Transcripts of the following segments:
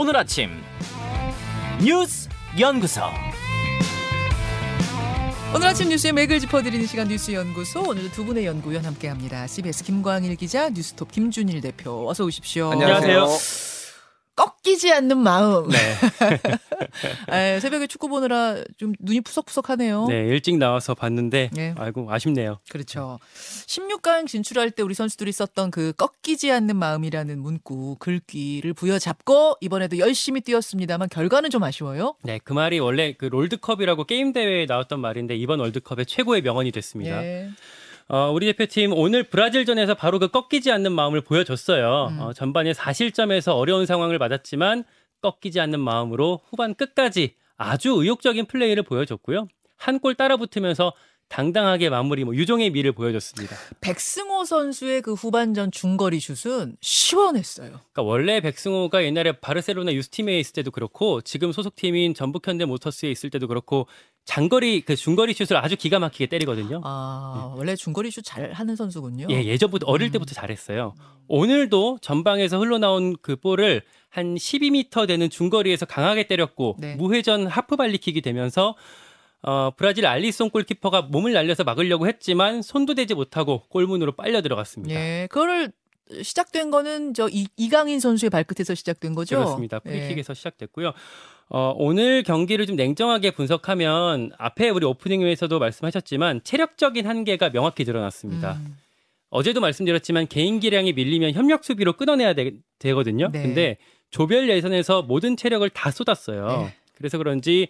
오늘 아침 뉴스 연구소 오늘 아침 뉴스의 맥을 짚어드리는 시간 뉴스 연구소 오늘도 두 분의 연구위원 함께합니다. CBS 김광일 기자, 뉴스톱 김준일 대표 어서 오십시오. 안녕하세요. 꺾이지 않는 마음. 네. 아, 새벽에 축구 보느라 좀 눈이 푸석푸석하네요. 네, 일찍 나와서 봤는데 네. 아이고 아쉽네요. 그렇죠. 16강 진출할 때 우리 선수들이 썼던 그 꺾이지 않는 마음이라는 문구 글귀를 부여잡고 이번에도 열심히 뛰었습니다만 결과는 좀 아쉬워요. 네, 그 말이 원래 그 롤드컵이라고 게임 대회에 나왔던 말인데 이번 월드컵의 최고의 명언이 됐습니다. 예. 어, 우리 대표팀 오늘 브라질전에서 바로 그 꺾이지 않는 마음을 보여줬어요. 음. 어, 전반에 4실점에서 어려운 상황을 맞았지만 꺾이지 않는 마음으로 후반 끝까지 아주 의욕적인 플레이를 보여줬고요. 한 골 따라 붙으면서 당당하게 마무리, 뭐 유종의 미를 보여줬습니다. 백승호 선수의 그 후반전 중거리 슛은 시원했어요. 그러니까 원래 백승호가 옛날에 바르셀로나 유스팀에 있을 때도 그렇고 지금 소속팀인 전북현대 모터스에 있을 때도 그렇고 장거리 그 중거리 슛을 아주 기가 막히게 때리거든요. 아, 원래 중거리 슛 잘 하는 선수군요. 예, 예전부터 어릴 음. 때부터 잘했어요. 오늘도 전방에서 흘러나온 그 볼을 한 12m 되는 중거리에서 강하게 때렸고 네. 무회전 하프 발리킥이 되면서 어, 브라질 알리송 골키퍼가 몸을 날려서 막으려고 했지만 손도 대지 못하고 골문으로 빨려 들어갔습니다. 예, 그거를 시작된 거는 저 이, 이강인 선수의 발끝에서 시작된 거죠. 그렇습니다. 예. 프리킥에서 시작됐고요. 어, 오늘 경기를 좀 냉정하게 분석하면 앞에 우리 오프닝에서도 말씀하셨지만 체력적인 한계가 명확히 드러났습니다. 음, 어제도 말씀드렸지만 개인 기량이 밀리면 협력 수비로 끊어내야 되, 거든요 네. 근데 조별 예선에서 모든 체력을 다 쏟았어요. 네. 그래서 그런지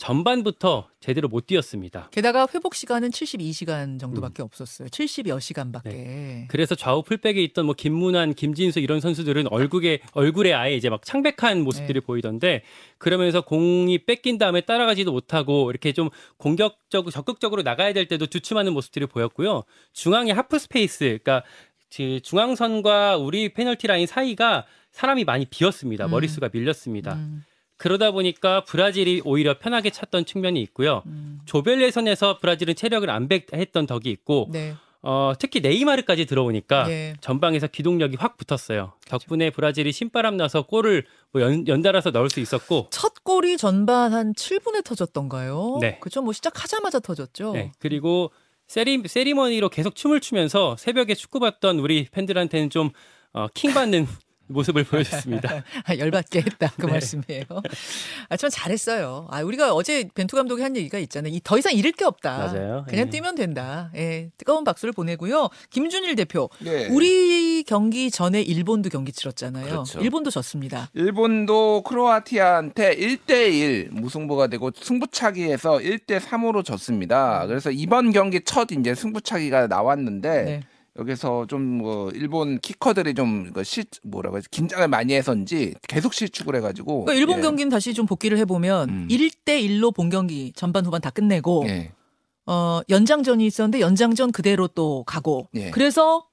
전반부터 제대로 못 뛰었습니다. 게다가 회복 시간은 72시간 정도밖에 음. 없었어요. 70여 시간밖에. 네. 그래서 좌우 풀백에 있던 뭐 김문환, 김진수 이런 선수들은 얼굴에 얼굴에 아예 이제 막 창백한 모습들이 네. 보이던데 그러면서 공이 뺏긴 다음에 따라가지도 못하고 이렇게 좀 공격적 적극적으로 나가야 될 때도 주춤하는 모습들이 보였고요. 중앙의 하프 스페이스, 그러니까 그 중앙선과 우리 페널티 라인 사이가 사람이 많이 비었습니다. 음. 머릿수가 밀렸습니다. 음, 그러다 보니까 브라질이 오히려 편하게 찼던 측면이 있고요. 음. 조별 예선에서 브라질은 체력을 안 백했던 덕이 있고 네. 어, 특히 네이마르까지 들어오니까 예. 전방에서 기동력이 확 붙었어요. 덕분에 브라질이 신바람 나서 골을 뭐 연, 연달아서 넣을 수 있었고 첫 골이 전반 한 7분에 터졌던가요? 네. 그죠. 뭐 시작하자마자 터졌죠. 네, 그리고 세리, 세리머니로 계속 춤을 추면서 새벽에 축구 봤던 우리 팬들한테는 좀 어, 킹받는 모습을 보여줬습니다. 아, 열받게 했다 그 네. 말씀이에요. 아, 전 잘했어요. 아, 우리가 어제 벤투 감독이 한 얘기가 있잖아요. 이 더 이상 잃을 게 없다. 맞아요. 그냥 예. 뛰면 된다. 예, 뜨거운 박수를 보내고요. 김준일 대표, 예. 우리 경기 전에 일본도 경기 치렀잖아요. 그렇죠. 일본도 졌습니다. 일본도 크로아티아한테 1대1 무승부가 되고 승부차기에서 1대 3으로 졌습니다. 그래서 이번 경기 첫 이제 승부차기가 나왔는데 네. 여기서 좀 뭐 일본 키커들이 좀 이거 시 뭐라고 해서 긴장을 많이 해서인지 계속 실축을 해가지고 그러니까 일본 예. 경기는 다시 좀 복기를 해보면 음. 1대 1로 본 경기 전반 후반 다 끝내고 예. 어, 연장전이 있었는데 연장전 그대로 또 가고 예. 그래서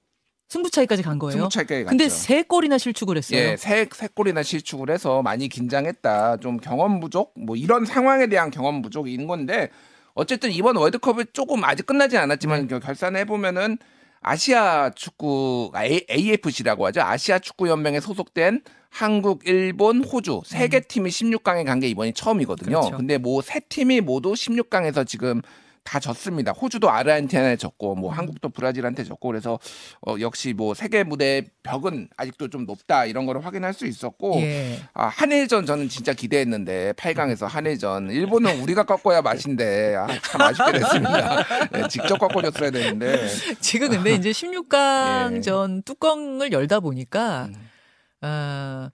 승부차기까지 간 거예요. 승부차기까지 갔죠. 근데 세 골이나 실축을 했어요. 예, 세, 세 골이나 실축을 해서 많이 긴장했다. 좀 경험 부족? 뭐 이런 상황에 대한 경험 부족인 건데 어쨌든 이번 월드컵이 조금 아직 끝나지 않았지만 그 결산해 보면은 아시아 축구 A, AFC라고 하죠. 아시아 축구 연맹에 소속된 한국, 일본, 호주 세 개 팀이 16강에 간 게 이번이 처음이거든요. 그렇죠. 근데 뭐 세 팀이 모두 16강에서 지금 다 졌습니다. 호주도 아르헨티나에 졌고 뭐 한국도 브라질한테 졌고 그래서 어, 역시 뭐 세계 무대 벽은 아직도 좀 높다 이런 거를 확인할 수 있었고 예. 아, 한일전 저는 진짜 기대했는데 8강에서 한일전 일본은 우리가 꺾어야 맛인데 아, 참 아쉽게 됐습니다. 네, 직접 꺾어줬어야 되는데 지금 근데 이제 16강 예. 전 뚜껑을 열다 보니까 음. 아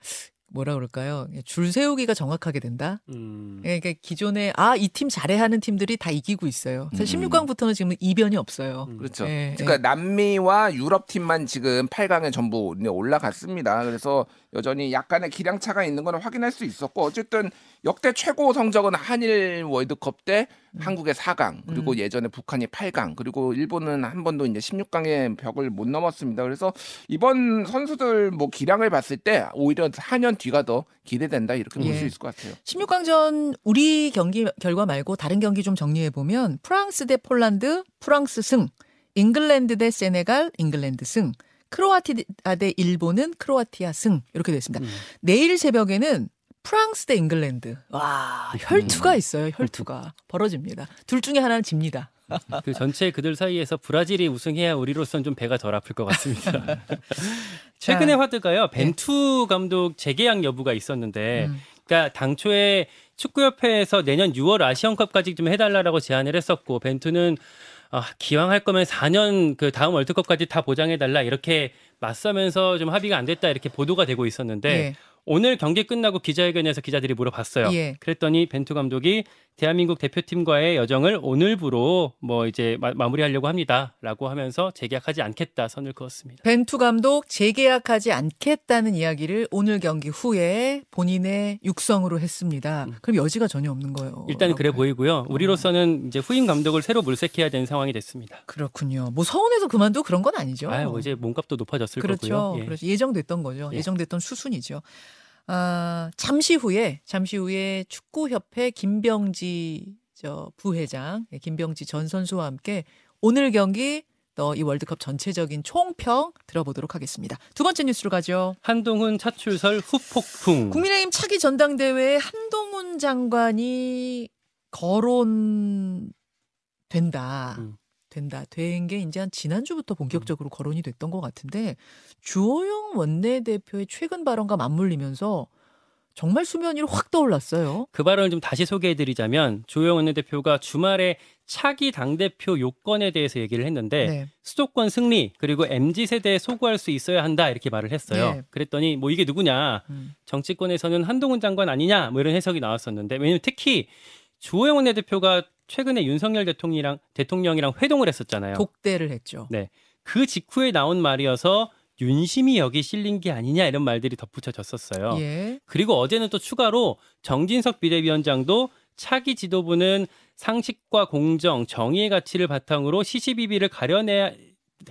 뭐라 그럴까요? 줄 세우기가 정확하게 된다. 음, 예, 그러니까 기존에 아 이 팀 잘해 하는 팀들이 다 이기고 있어요. 사실 음. 16강부터는 지금 이변이 없어요. 음. 그렇죠. 예, 그러니까 남미와 유럽 팀만 지금 8강에 전부 올라갔습니다. 그래서 여전히 약간의 기량 차가 있는 건 확인할 수 있었고 어쨌든 역대 최고 성적은 한일 월드컵 때 한국의 4강 그리고 음. 예전에 북한이 8강 그리고 일본은 한 번도 이제 16강의 벽을 못 넘었습니다. 그래서 이번 선수들 뭐 기량을 봤을 때 오히려 4년 뒤가 더 기대된다 이렇게 볼 예. 수 있을 것 같아요. 16강전 우리 경기 결과 말고 다른 경기 좀 정리해 보면 프랑스 대 폴란드 프랑스 승, 잉글랜드 대 세네갈 잉글랜드 승, 크로아티아 대 일본은 크로아티아 승 이렇게 됐습니다. 음. 내일 새벽에는 프랑스 대 잉글랜드. 와, 혈투가 있어요. 혈투가 벌어집니다. 둘 중에 하나는 집니다. 그 전체 그들 사이에서 브라질이 우승해야 우리로선 좀 배가 덜 아플 것 같습니다. 최근의 화두가요. 벤투 감독 재계약 여부가 있었는데, 음. 그러니까 당초에 축구협회에서 내년 6월 아시안컵까지 좀 해달라고 제안을 했었고, 벤투는 아, 기왕 할 거면 4년 그 다음 월드컵까지 다 보장해 달라 이렇게 맞서면서 좀 합의가 안 됐다 이렇게 보도가 되고 있었는데 예. 오늘 경기 끝나고 기자회견에서 기자들이 물어봤어요. 예. 그랬더니 벤투 감독이 대한민국 대표팀과의 여정을 오늘부로 뭐 이제 마, 마무리하려고 합니다라고 하면서 재계약하지 않겠다 선을 그었습니다. 벤투 감독 재계약하지 않겠다는 이야기를 오늘 경기 후에 본인의 육성으로 했습니다. 그럼 여지가 전혀 없는 거예요. 음. 일단은 그래 보이고요. 우리로서는 이제 후임 감독을 새로 물색해야 되는 상황이 됐습니다. 그렇군요. 뭐 서운해서 그만두 그런 건 아니죠. 아유, 이제 몸값도 높아졌을 그렇죠. 거고요. 예. 그렇죠. 예정됐던 거죠. 예. 예정됐던 수순이죠. 아, 잠시 후에 잠시 후에 축구협회 김병지 저 부회장, 예, 김병지 전 선수와 함께 오늘 경기 또 이 월드컵 전체적인 총평 들어보도록 하겠습니다. 두 번째 뉴스로 가죠. 한동훈 차출설 후폭풍. 국민의힘 차기 전당대회에 한동훈 장관이 거론 된다. 음. 된다. 된 게 이제 한 지난주부터 본격적으로 거론이 됐던 것 같은데 주호영 원내대표의 최근 발언과 맞물리면서 정말 수면 위로 확 떠올랐어요. 그 발언을 좀 다시 소개해드리자면 조영 원내대표가 주말에 차기 당대표 요건에 대해서 얘기를 했는데 네. 수도권 승리 그리고 mz 세대에 소구할 수 있어야 한다 이렇게 말을 했어요. 네. 그랬더니 뭐 이게 누구냐 음. 정치권에서는 한동훈 장관 아니냐 뭐 이런 해석이 나왔었는데 왜냐면 특히 주호영 원내대표가 최근에 윤석열 대통령이랑 대통령이랑 회동을 했었잖아요. 독대를 했죠. 네. 그 직후에 나온 말이어서 윤심이 여기 실린 게 아니냐 이런 말들이 덧붙여졌었어요. 예. 그리고 어제는 또 추가로 정진석 비대위원장도 차기 지도부는 상식과 공정, 정의의 가치를 바탕으로 시시비비를 가려내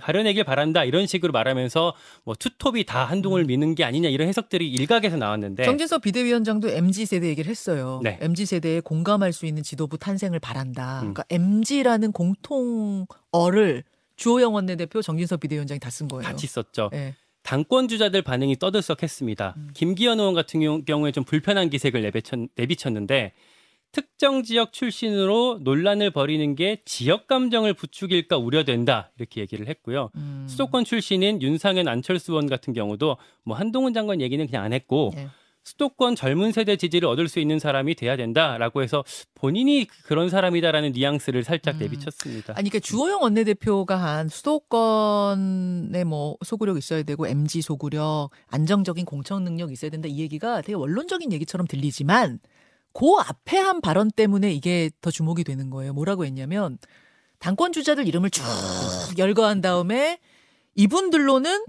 가려내길 바란다 이런 식으로 말하면서 뭐 투톱이 다 한동을 미는 게 아니냐 이런 해석들이 일각에서 나왔는데 음. 정진석 비대위원장도 MZ 세대 얘기를 했어요. 네. MZ 세대에 공감할 수 있는 지도부 탄생을 바란다. 음. 그러니까 MZ라는 공통어를 주호영 원내대표 정진석 비대위원장이 다 쓴 거예요. 같이 썼죠. 예. 당권 주자들 반응이 떠들썩했습니다. 음. 김기현 의원 같은 경우- 경우에 좀 불편한 기색을 내비쳤, 내비쳤는데 특정 지역 출신으로 논란을 벌이는 게 지역 감정을 부추길까 우려된다 이렇게 얘기를 했고요. 음. 수도권 출신인 윤상현 안철수 의원 같은 경우도 뭐 한동훈 장관 얘기는 그냥 안 했고 예. 수도권 젊은 세대 지지를 얻을 수 있는 사람이 돼야 된다라고 해서 본인이 그런 사람이다라는 뉘앙스를 살짝 음. 내비쳤습니다. 아니, 그러니까 주호영 원내대표가 한 수도권에 뭐 소구력 있어야 되고 MG 소구력, 안정적인 공천 능력 있어야 된다 이 얘기가 되게 원론적인 얘기처럼 들리지만 그 앞에 한 발언 때문에 이게 더 주목이 되는 거예요. 뭐라고 했냐면 당권 주자들 이름을 쭉 열거한 다음에 이분들로는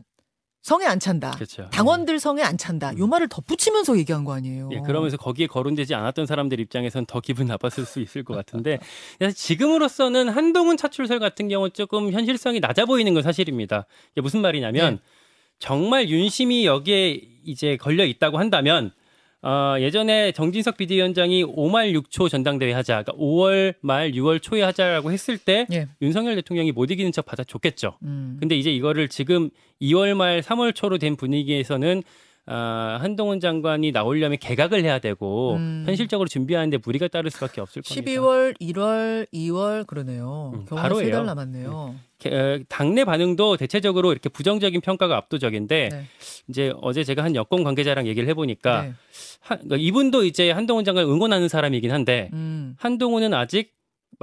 성에 안 찬다. 그렇죠. 당원들 성에 안 찬다. 요 말을 덧붙이면서 얘기한 거 아니에요. 예, 그러면서 거기에 거론되지 않았던 사람들 입장에선 더 기분 나빴을 수 있을 것 같은데 지금으로서는 한동훈 차출설 같은 경우 조금 현실성이 낮아 보이는 건 사실입니다. 이게 무슨 말이냐면 네. 정말 윤심이 여기에 이제 걸려 있다고 한다면 어, 예전에 정진석 비대위원장이 5말 6초 전당대회 하자, 그러니까 5월 말 6월 초에 하자라고 했을 때 예. 윤석열 대통령이 못 이기는 척 받아줬겠죠. 음. 근데 이제 이거를 지금 2월 말 3월 초로 된 분위기에서는 아, 한동훈 장관이 나오려면 개각을 해야 되고 음. 현실적으로 준비하는데 무리가 따를 수밖에 없을 겁니다. 12월, 1월, 2월 그러네요. 음, 바로예요. 세달 남았네요. 개- 어, 당내 반응도 대체적으로 이렇게 부정적인 평가가 압도적인데 네. 이제 어제 제가 한 여권 관계자랑 얘기를 해보니까 네. 한- 그러니까 이분도 이제 한동훈 장관 응원하는 사람이긴 한데 음. 한동훈은 아직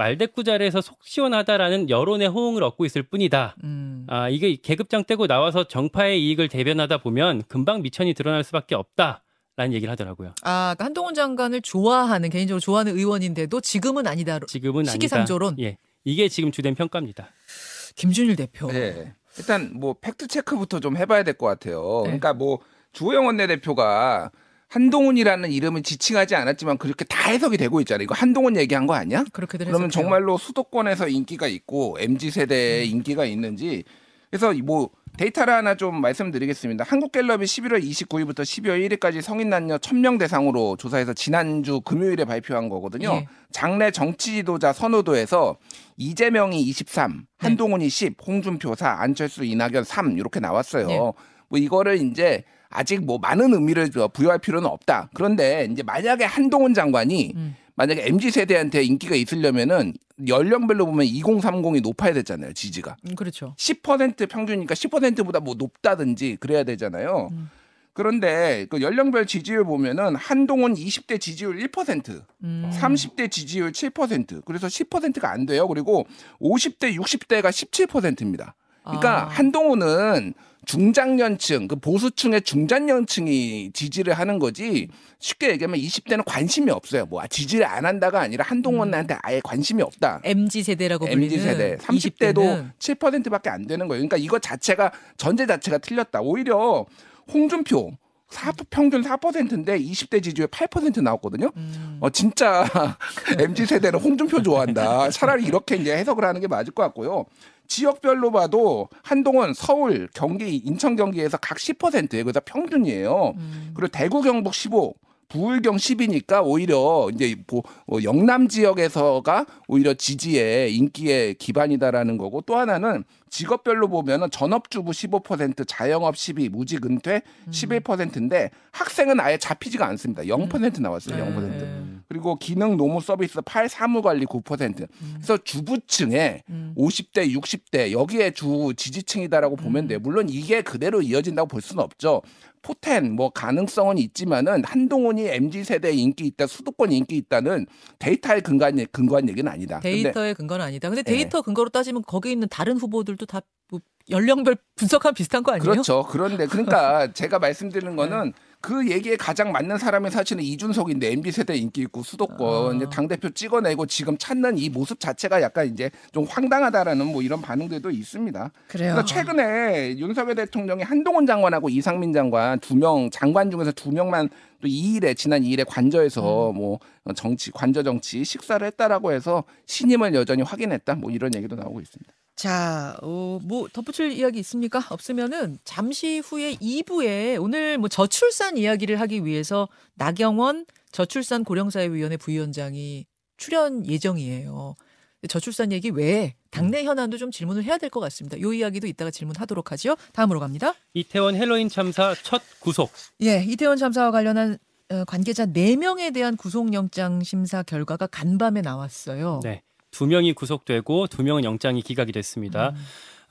말대꾸 자리에서 속 시원하다라는 여론의 호응을 얻고 있을 뿐이다. 음. 아, 이게 계급장 떼고 나와서 정파의 이익을 대변하다 보면 금방 미천이 드러날 수밖에 없다 라는 얘기를 하더라고요. 아, 그러니까 한동훈 장관을 좋아하는 개인적으로 좋아하는 의원인데도 지금은 아니다. 지금은 시기상조론? 아니다. 예. 이게 지금 주된 평가입니다. 김준일 대표. 네. 일단 뭐 팩트 체크부터 좀 해봐야 될 것 같아요. 네. 그러니까 뭐 주호영 원내대표가 한동훈이라는 이름을 지칭하지 않았지만 그렇게 다 해석이 되고 있잖아요. 이거 한동훈 얘기한 거 아니야? 그렇게들 그러면 해석해요. 정말로 수도권에서 인기가 있고 MZ 세대에 인기가 있는지 그래서 뭐 데이터를 하나 좀 말씀드리겠습니다. 한국갤럽이 11월 29일부터 12월 1일까지 성인 남녀 1000명 대상으로 조사해서 지난주 금요일에 발표한 거거든요. 예. 장래 정치 지도자 선호도에서 이재명이 23, 네. 한동훈이 10, 홍준표 4, 안철수, 이낙연 3 이렇게 나왔어요. 예. 뭐 이거를 이제 아직 뭐 많은 의미를 부여할 필요는 없다. 그런데 이제 만약에 한동훈 장관이 음. 만약에 MZ 세대한테 인기가 있으려면은 연령별로 보면 2030이 높아야 되잖아요. 지지가. 음, 그렇죠. 10% 평균이니까 10%보다 뭐 높다든지 그래야 되잖아요. 음. 그런데 그 연령별 지지율 보면은 한동훈 20대 지지율 1%, 음. 30대 지지율 7%. 그래서 10%가 안 돼요. 그리고 50대, 60대가 17%입니다. 그러니까 아. 한동훈은 중장년층, 그 보수층의 중장년층이 지지를 하는 거지 쉽게 얘기하면 20대는 관심이 없어요. 뭐 지지를 안 한다가 아니라 한동훈한테 아예 관심이 없다. MZ 세대라고 불리는 MZ 세대 30대도 7%밖에 안 되는 거예요. 그러니까 이거 자체가 전제 자체가 틀렸다. 오히려 홍준표 4 평균 4%인데 20대 지지율 8% 나왔거든요. 음. 어 진짜 MZ 세대는 홍준표 좋아한다. 차라리 이렇게 이제 해석을 하는 게 맞을 것 같고요. 지역별로 봐도 한동훈 서울, 경기, 인천 경기에서 각 10%예요. 그래서 평균이에요. 음. 그리고 대구 경북 15, 부울경 10이니까 오히려 이제 뭐 어, 영남 지역에서가 오히려 지지에 인기의 기반이다라는 거고 또 하나는 직업별로 보면은 전업주부 15%, 자영업 12, 무직 은퇴 음. 11%인데 학생은 아예 잡히지가 않습니다. 0% 나왔어요. 0%. 네. 그리고 기능 노무 서비스 8, 사무 관리 9%. 그래서 주부층에 음. 50대, 60대 여기에 주 지지층이다라고 보면 돼요. 물론 이게 그대로 이어진다고 볼 수는 없죠. 포텐 뭐 가능성은 있지만은 한동훈이 MZ 세대에 인기 있다, 수도권에 인기 있다는 데이터에 근거한 근거한 얘기는 아니다. 근데 데이터의 근거는 아니다. 근데 네. 데이터 근거로 따지면 거기 있는 다른 후보들도 다뭐 연령별 분석하면 비슷한 거 아니에요? 그렇죠. 그런데 그러니까 제가 말씀드리는 거는 그 얘기에 가장 맞는 사람이 사실은 이준석인데 MZ 세대 인기 있고 수도권 아. 당 대표 찍어내고 지금 찾는 이 모습 자체가 약간 이제 좀 황당하다라는 뭐 이런 반응들도 있습니다. 그래요. 그러니까 최근에 윤석열 대통령이 한동훈 장관하고 이상민 장관 두 명 장관 중에서 두 명만 또 2일에 지난 2일에 관저에서 음. 뭐 정치 관저 정치 식사를 했다라고 해서 신임을 여전히 확인했다 뭐 이런 얘기도 나오고 있습니다. 자, 어, 뭐 덧붙일 이야기 있습니까? 없으면은 잠시 후에 2부에 오늘 뭐 저출산 이야기를 하기 위해서 나경원 저출산 고령사회위원회 부위원장이 출연 예정이에요. 저출산 얘기 외에 당내 현안도 좀 질문을 해야 될 것 같습니다. 이 이야기도 이따가 질문하도록 하죠. 다음으로 갑니다. 이태원 헬로윈 참사 첫 구속. 예, 이태원 참사와 관련한 어, 관계자 4명에 대한 구속영장 심사 결과가 간밤에 나왔어요. 네. 두 명이 구속되고 두 명은 영장이 기각이 됐습니다. 음.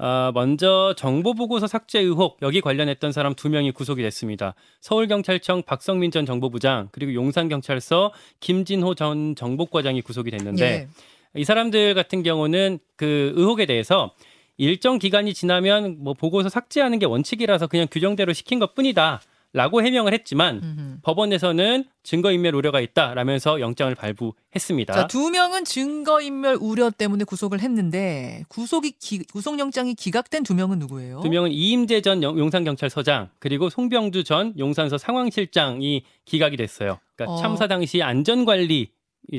아, 먼저 정보 보고서 삭제 의혹 여기 관련했던 사람 두 명이 구속이 됐습니다. 서울경찰청 박성민 전 정보부장 그리고 용산경찰서 김진호 전 정보과장이 구속이 됐는데 예. 이 사람들 같은 경우는 그 의혹에 대해서 일정 기간이 지나면 뭐 보고서 삭제하는 게 원칙이라서 그냥 규정대로 시킨 것 뿐이다. 라고 해명을 했지만 음흠. 법원에서는 증거인멸 우려가 있다 라면서 영장을 발부했습니다. 자, 두 명은 증거인멸 우려 때문에 구속을 했는데 구속이 기, 구속영장이 기각된 두 명은 누구예요? 두 명은 이임재 전 영- 용산경찰서장 그리고 송병주 전 용산서 상황실장이 기각이 됐어요. 그러니까 어. 참사 당시 안전관리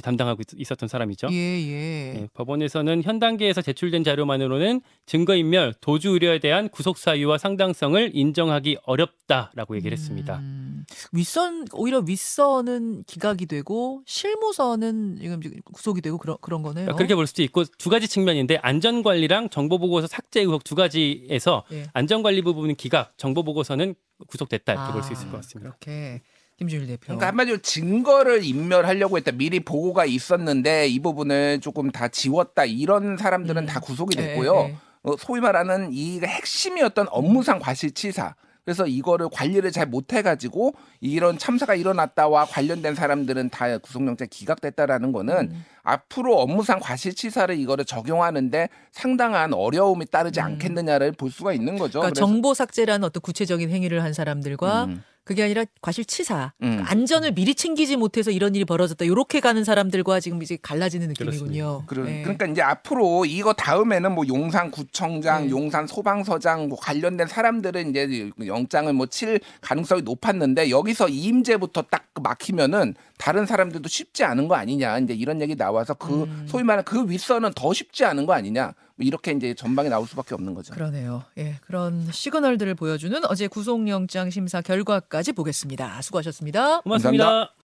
담당하고 있- 있었던 사람이죠. 예, 예. 예, 법원에서는 현 단계에서 제출된 자료만으로는 증거인멸, 도주 우려에 대한 구속 사유와 상당성을 인정하기 어렵다라고 얘기를 했습니다. 음, 윗선 오히려 윗선은 기각이 되고 실무선은 지금 구속이 되고 그런 그런 거네요. 그러니까 그렇게 볼 수도 있고 두 가지 측면인데 안전 관리랑 정보 보고서 삭제 의혹 두 가지에서 예. 안전 관리 부분은 기각, 정보 보고서는 구속됐다 이렇게 아, 볼수 있을 것 같습니다. 그렇게 김준일 대표. 그러니까 한마디로 증거를 인멸하려고 했다. 미리 보고가 있었는데 이 부분을 조금 다 지웠다. 이런 사람들은 음. 다 구속이 예, 됐고요. 예. 어, 소위 말하는 이 핵심이었던 업무상 과실치사. 그래서 이거를 관리를 잘 못해가지고 이런 참사가 일어났다와 관련된 사람들은 다 구속영장 기각됐다라는 거는 음. 앞으로 업무상 과실치사를 이거를 적용하는데 상당한 어려움이 따르지 음. 않겠느냐를 볼 수가 있는 거죠. 그러니까 정보 삭제라는 어떤 구체적인 행위를 한 사람들과 음. 그게 아니라 과실치사, 음. 안전을 미리 챙기지 못해서 이런 일이 벌어졌다. 이렇게 가는 사람들과 지금 이제 갈라지는 느낌이군요. 그러, 예. 그러니까 이제 앞으로 이거 다음에는 뭐 용산구청장, 네. 용산 소방서장 뭐 관련된 사람들은 이제 영장을 뭐 칠 가능성이 높았는데 여기서 이임제부터 딱 막히면은 다른 사람들도 쉽지 않은 거 아니냐 이제 이런 얘기 나와서 그 음. 소위 말하는 그 윗선은 더 쉽지 않은 거 아니냐 뭐 이렇게 이제 전방에 나올 수밖에 없는 거죠. 그러네요. 예, 그런 시그널들을 보여주는 어제 구속영장 심사 결과까지 보겠습니다. 수고하셨습니다. 고맙습니다. 감사합니다.